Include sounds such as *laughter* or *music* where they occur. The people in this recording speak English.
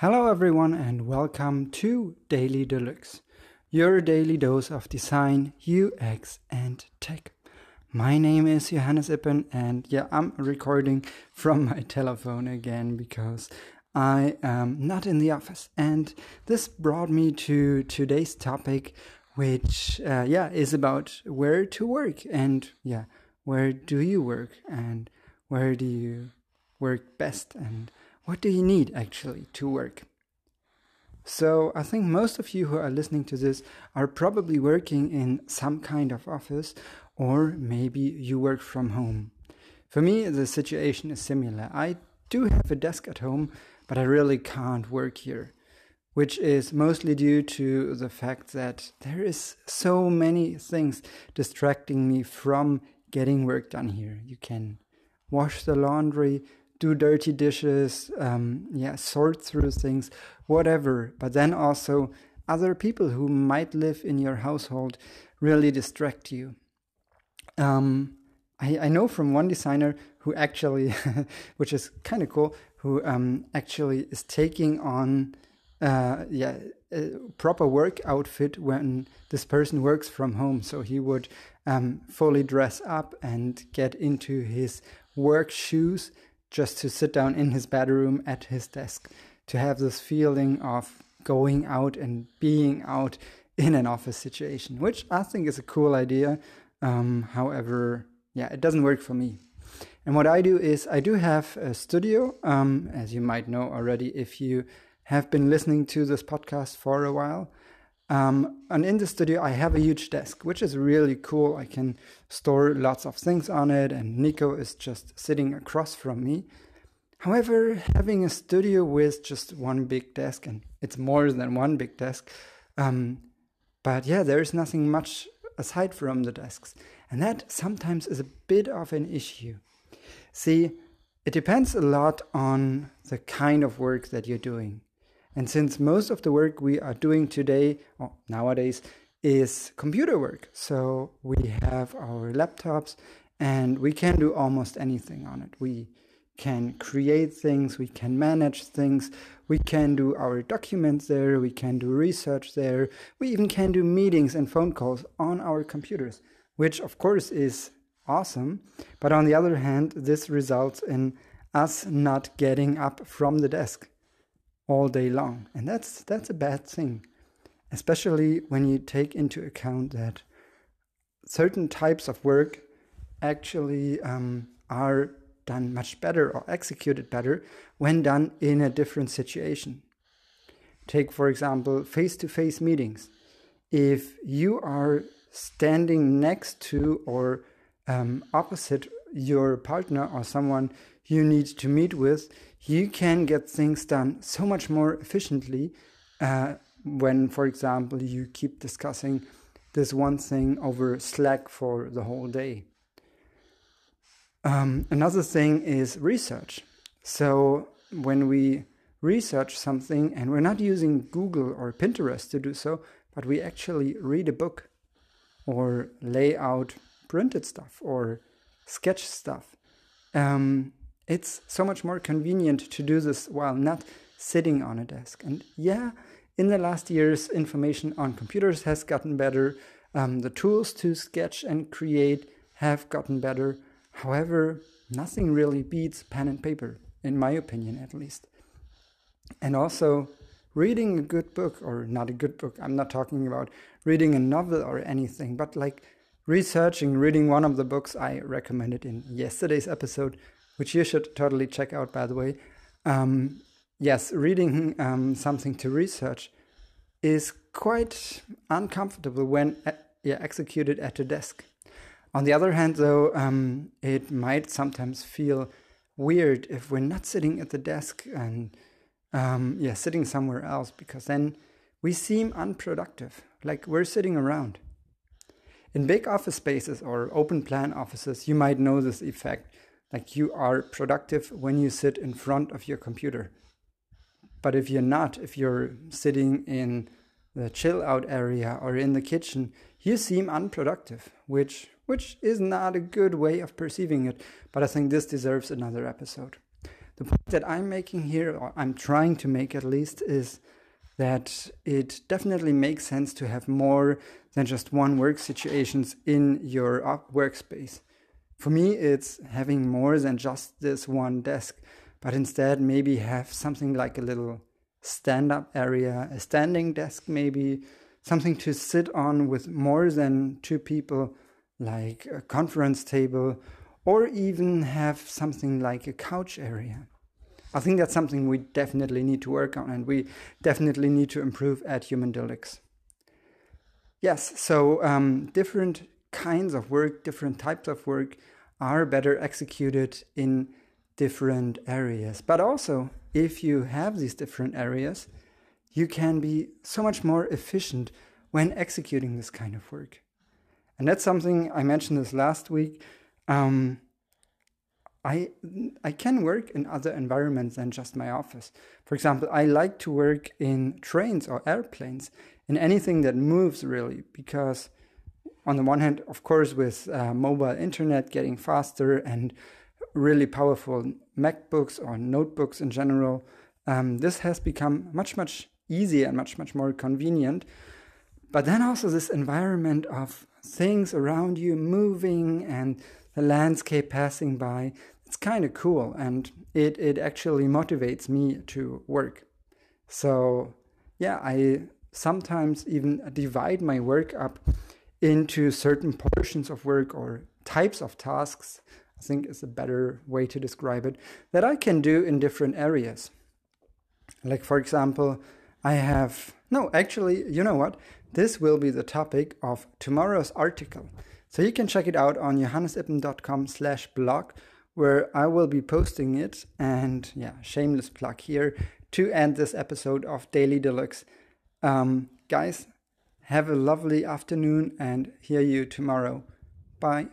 Hello, everyone, and welcome to Daily Deluxe, your daily dose of design, UX, and tech. My name is Johannes Ippen, and yeah, I'm recording from my *laughs* telephone again because I am not in the office. And this brought me to today's topic, which, uh, yeah, is about where to work and, yeah, where do you work and where do you work best and what do you need actually to work? So, I think most of you who are listening to this are probably working in some kind of office, or maybe you work from home. For me, the situation is similar. I do have a desk at home, but I really can't work here, which is mostly due to the fact that there is so many things distracting me from getting work done here. You can wash the laundry, do dirty dishes, um, yeah, sort through things, whatever. But then also other people who might live in your household really distract you. Um, I, I know from one designer who actually, *laughs* which is kind of cool, who um, actually is taking on, uh, yeah, proper work outfit when this person works from home. So he would um, fully dress up and get into his work shoes just to sit down in his bedroom at his desk, to have this feeling of going out and being out in an office situation, which I think is a cool idea. Um, however, yeah, it doesn't work for me. And what I do is I do have a studio, um, as you might know already if you have been listening to this podcast for a while. Um, and in the studio, I have a huge desk, which is really cool. I can store lots of things on it, and Nico is just sitting across from me. However, having a studio with just one big desk, and it's more than one big desk, um, but yeah, there is nothing much aside from the desks. And that sometimes is a bit of an issue. See, it depends a lot on the kind of work that you're doing. And since most of the work we are doing today, or nowadays, is computer work, so we have our laptops and we can do almost anything on it. We can create things, we can manage things, we can do our documents there, we can do research there, we even can do meetings and phone calls on our computers, which of course is awesome. But on the other hand, this results in us not getting up from the desk all day long. And that's that's a bad thing, especially when you take into account that certain types of work actually um, are done much better or executed better when done in a different situation. Take, for example, face to face meetings. If you are standing next to or um, opposite your partner or someone you need to meet with, you can get things done so much more efficiently uh, when, for example, you keep discussing this one thing over Slack for the whole day. Um, another thing is research. So when we research something and we're not using Google or Pinterest to do so, but we actually read a book or lay out printed stuff or sketch stuff. Um, it's so much more convenient to do this while not sitting on a desk. And yeah, in the last years, information on computers has gotten better. Um, the tools to sketch and create have gotten better. However, nothing really beats pen and paper, in my opinion at least. And also, reading a good book, or not a good book, I'm not talking about reading a novel or anything, but like researching, reading one of the books I recommended in yesterday's episode which you should totally check out, by the way. Um, yes, reading um, something to research is quite uncomfortable when uh, yeah, executed at a desk. On the other hand, though, um, it might sometimes feel weird if we're not sitting at the desk and um, yeah, sitting somewhere else because then we seem unproductive, like we're sitting around. In big office spaces or open plan offices, you might know this effect like you are productive when you sit in front of your computer. But if you're not, if you're sitting in the chill out area or in the kitchen, you seem unproductive, which which is not a good way of perceiving it, but I think this deserves another episode. The point that I'm making here, or I'm trying to make at least, is that it definitely makes sense to have more than just one work situations in your uh, workspace. For me, it's having more than just this one desk, but instead maybe have something like a little stand up area, a standing desk, maybe something to sit on with more than two people, like a conference table, or even have something like a couch area. I think that's something we definitely need to work on and we definitely need to improve at Human Deluxe. Yes, so um, different kinds of work, different types of work are better executed in different areas. But also, if you have these different areas, you can be so much more efficient when executing this kind of work. And that's something I mentioned this last week. Um, I I can work in other environments than just my office. For example, I like to work in trains or airplanes, in anything that moves really, because on the one hand, of course, with uh, mobile internet getting faster and really powerful MacBooks or notebooks in general, um, this has become much much easier and much much more convenient. But then also this environment of things around you moving and the landscape passing by, it's kind of cool and it, it actually motivates me to work. So, yeah, I sometimes even divide my work up into certain portions of work or types of tasks, I think is a better way to describe it, that I can do in different areas. Like, for example, I have, no, actually, you know what? This will be the topic of tomorrow's article. So you can check it out on johannesippen.com slash blog where I will be posting it. And yeah, shameless plug here to end this episode of Daily Deluxe. Um, guys, have a lovely afternoon and hear you tomorrow. Bye.